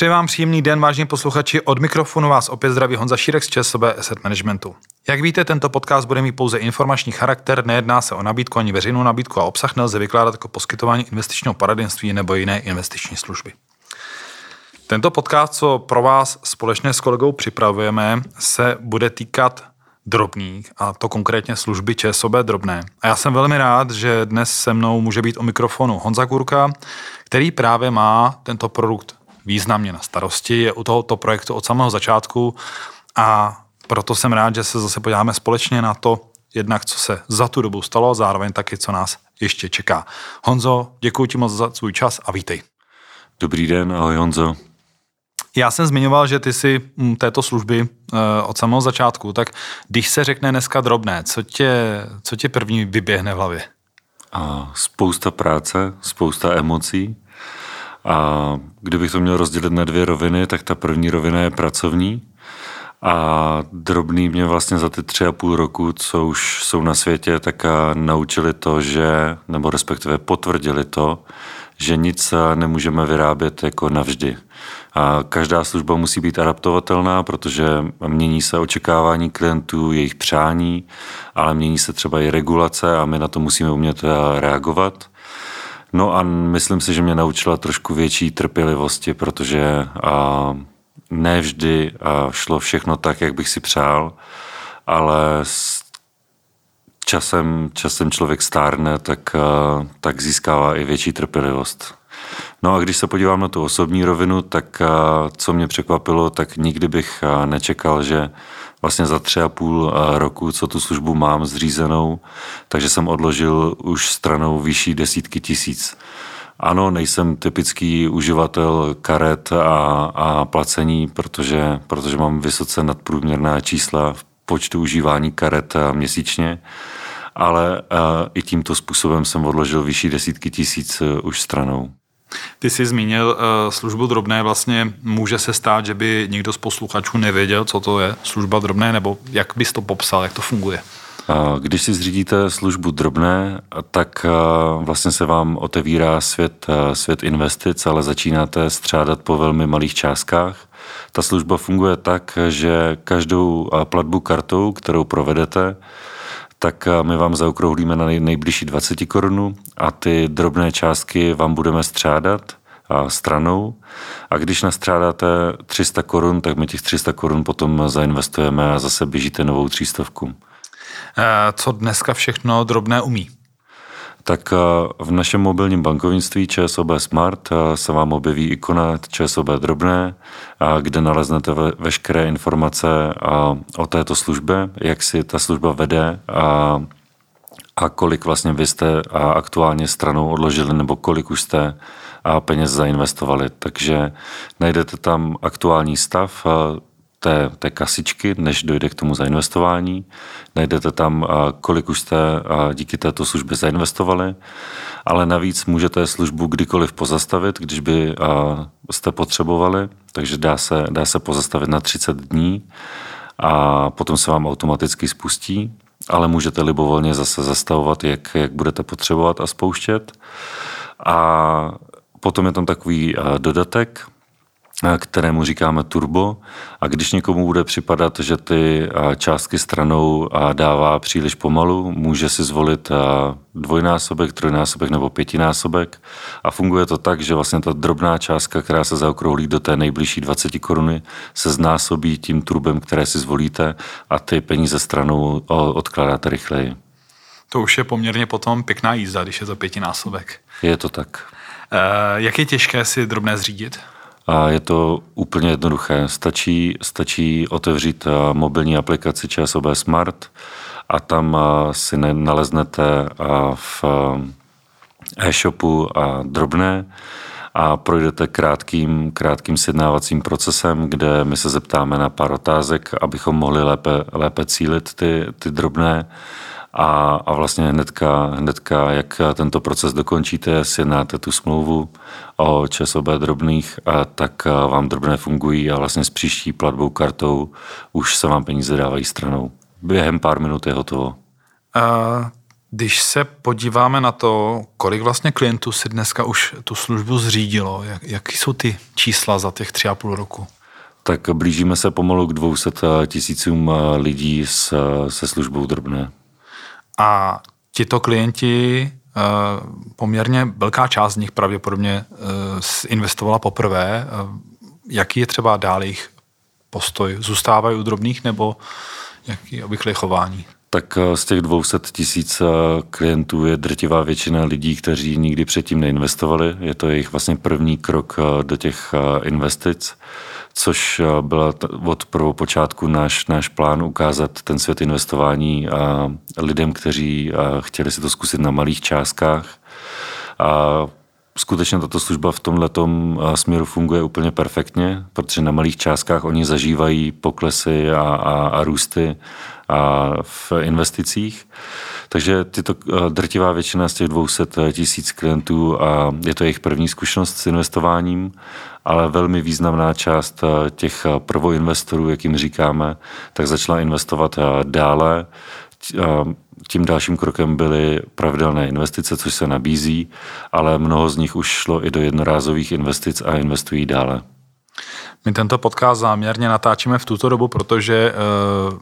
Přeji vám příjemný den, vážení posluchači. Od mikrofonu vás opět zdraví Honza Šírek z ČSOB Asset Managementu. Jak víte, tento podcast bude mít pouze informační charakter, nejedná se o nabídku ani veřejnou nabídku a obsah nelze vykládat jako poskytování investičního poradenství nebo jiné investiční služby. Tento podcast, co pro vás společně s kolegou připravujeme, se bude týkat drobných, a to konkrétně služby ČSOB drobné. A já jsem velmi rád, že dnes se mnou může být o mikrofonu Honza Kurka, který právě má tento produkt významně na starosti, je u tohoto projektu od samého začátku a proto jsem rád, že se zase podíváme společně na to, jednak co se za tu dobu stalo, zároveň taky, co nás ještě čeká. Honzo, děkuji ti moc za svůj čas a vítej. Dobrý den, ahoj Honzo. Já jsem zmiňoval, že ty si mm, této služby uh, od samého začátku, tak když se řekne dneska drobné, co tě, co tě první vyběhne v hlavě? A spousta práce, spousta emocí. A kdybych to měl rozdělit na dvě roviny, tak ta první rovina je pracovní. A drobný mě vlastně za ty tři a půl roku, co už jsou na světě, tak naučili to, že, nebo respektive potvrdili to, že nic nemůžeme vyrábět jako navždy. A každá služba musí být adaptovatelná, protože mění se očekávání klientů, jejich přání, ale mění se třeba i regulace a my na to musíme umět reagovat. No a myslím si, že mě naučila trošku větší trpělivosti, protože a, ne vždy a šlo všechno tak, jak bych si přál, ale s časem, časem člověk stárne, tak, a, tak získává i větší trpělivost. No a když se podívám na tu osobní rovinu, tak a, co mě překvapilo, tak nikdy bych a, nečekal, že vlastně za tři a půl roku, co tu službu mám zřízenou, takže jsem odložil už stranou vyšší desítky tisíc. Ano, nejsem typický uživatel karet a, a placení, protože, protože mám vysoce nadprůměrná čísla v počtu užívání karet měsíčně, ale i tímto způsobem jsem odložil vyšší desítky tisíc už stranou. Ty jsi zmínil uh, službu drobné, vlastně může se stát, že by někdo z posluchačů nevěděl, co to je služba drobné, nebo jak bys to popsal, jak to funguje? Když si zřídíte službu drobné, tak vlastně se vám otevírá svět, svět investic, ale začínáte střádat po velmi malých částkách. Ta služba funguje tak, že každou platbu kartou, kterou provedete, tak eh, my vám zaokrouhlíme na nejbližší 20 korunu a ty drobné částky vám budeme střádat stranou. A když nastřádáte 300 korun, tak my těch 300 korun potom zainvestujeme a zase běžíte novou třístovku. Eh, co dneska všechno drobné umí? Tak eh, v našem mobilním bankovnictví ČSOB Smart eh, se vám objeví ikona ČSOB Drobné, kde naleznete veškeré informace o této službě, jak si ta služba vede a, a kolik vlastně vy jste aktuálně stranou odložili nebo kolik už jste peněz zainvestovali. Takže najdete tam aktuální stav, té, té kasičky, než dojde k tomu zainvestování. Najdete tam, kolik už jste díky této službě zainvestovali, ale navíc můžete službu kdykoliv pozastavit, když by jste potřebovali, takže dá se, dá se pozastavit na 30 dní a potom se vám automaticky spustí, ale můžete libovolně zase zastavovat, jak, jak budete potřebovat a spouštět. A potom je tam takový dodatek, kterému říkáme turbo. A když někomu bude připadat, že ty částky stranou dává příliš pomalu, může si zvolit dvojnásobek, trojnásobek nebo pětinásobek. A funguje to tak, že vlastně ta drobná částka, která se zaokrouhlí do té nejbližší 20 koruny, se znásobí tím turbem, které si zvolíte a ty peníze stranou odkládáte rychleji. To už je poměrně potom pěkná jízda, když je to pětinásobek. Je to tak. Jak je těžké si drobné zřídit? A je to úplně jednoduché. Stačí, stačí otevřít eh, mobilní aplikaci ČSOB Smart a tam eh, si naleznete eh, v e-shopu a drobné a projdete krátkým, krátkým sjednávacím procesem, kde my se zeptáme na pár otázek, abychom mohli lépe, lépe cílit ty, ty drobné a, a vlastně hnedka, hnedka, jak tento proces dokončíte, sjednáte tu smlouvu o ČSOB drobných, a tak vám drobné fungují a vlastně s příští platbou kartou už se vám peníze dávají stranou. Během pár minut je hotovo. Uh, Když se podíváme na to, kolik vlastně klientů si dneska už tu službu zřídilo, jak, jaký jsou ty čísla za těch tři a půl roku? Tak blížíme se pomalu k 200 tisícům lidí se, se službou drobné. A tito klienti, eh, poměrně velká část z nich pravděpodobně eh, investovala poprvé. Eh, jaký je třeba dál jejich postoj? Zůstávají u drobných nebo jaký obvyklé chování? Tak z těch 200 tisíc klientů je drtivá většina lidí, kteří nikdy předtím neinvestovali. Je to jejich vlastně první krok do těch investic což eh, byl od prvopočátku náš, náš plán ukázat ten svět investování lidem, kteří eh, chtěli si to zkusit na malých částkách. A skutečně tato služba v tomhle eh, směru funguje úplně perfektně, protože na malých částkách oni zažívají poklesy a, a, a růsty a v investicích. Takže tyto drtivá většina z těch 200 tisíc klientů a je to jejich první zkušenost s investováním ale velmi významná část eh, těch eh, prvoinvestorů, jak jim říkáme, tak začala investovat eh, dále. Tím dalším krokem byly pravidelné investice, což se nabízí, ale mnoho z nich už šlo i do jednorázových investic a investují dále. My tento podcast záměrně natáčíme v tuto dobu, protože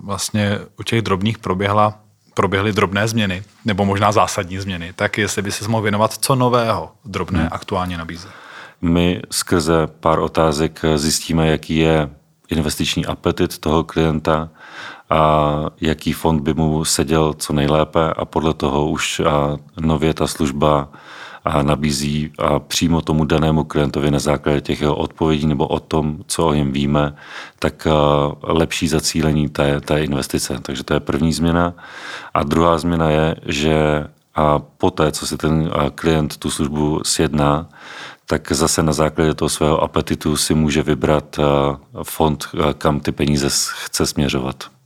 vlastně u těch drobných proběhla proběhly drobné změny, nebo možná zásadní změny, tak jestli by se mohl věnovat, co nového drobné hmm. aktuálně nabízí. My skrze pár otázek zjistíme, jaký je investiční apetit toho klienta a jaký fond by mu seděl co nejlépe a podle toho už nově ta služba a nabízí a přímo tomu danému klientovi na základě těch jeho odpovědí nebo o tom, co o něm víme, tak lepší zacílení té, té investice. Takže to je první změna. A druhá změna je, že a poté, co si ten klient tu službu sjedná, tak zase na základě toho svého apetitu si může vybrat fond, kam ty peníze chce směřovat.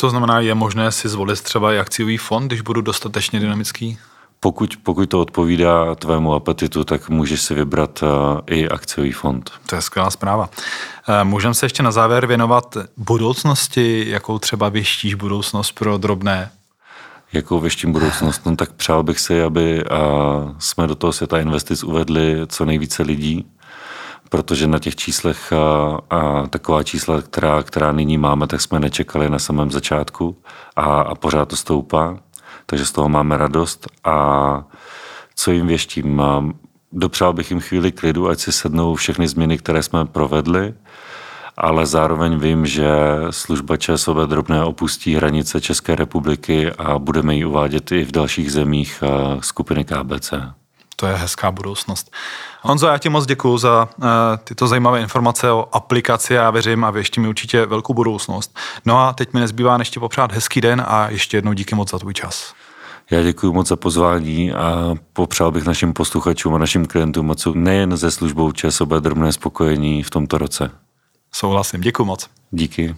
To znamená, je možné si zvolit třeba i akciový fond, když budu dostatečně dynamický? Pokud, pokud to odpovídá tvému apetitu, tak můžeš si vybrat uh, i akciový fond. To je skvělá zpráva. Můžeme se ještě na závěr věnovat budoucnosti, jakou třeba věštíš budoucnost pro drobné jakou věštím budoucnost, no tak přál bych si, aby a jsme do toho světa investic uvedli co nejvíce lidí, protože na těch číslech a, a taková čísla, která, která nyní máme, tak jsme nečekali na samém začátku a, a pořád to stoupá, takže z toho máme radost a co jim věštím, dopřál bych jim chvíli klidu, ať si sednou všechny změny, které jsme provedli, ale zároveň vím, že služba ČSOB drobné opustí hranice České republiky a budeme ji uvádět i v dalších zemích skupiny KBC. To je hezká budoucnost. Honzo, já ti moc děkuji za uh, tyto zajímavé informace o aplikaci. Já věřím a věštím mi určitě velkou budoucnost. No a teď mi nezbývá než ti popřát hezký den a ještě jednou díky moc za tvůj čas. Já děkuji moc za pozvání a popřál bych našim posluchačům a našim klientům moc nejen ze službou ČSOB drobné spokojení v tomto roce. Souhlasím, děkuji moc. Díky.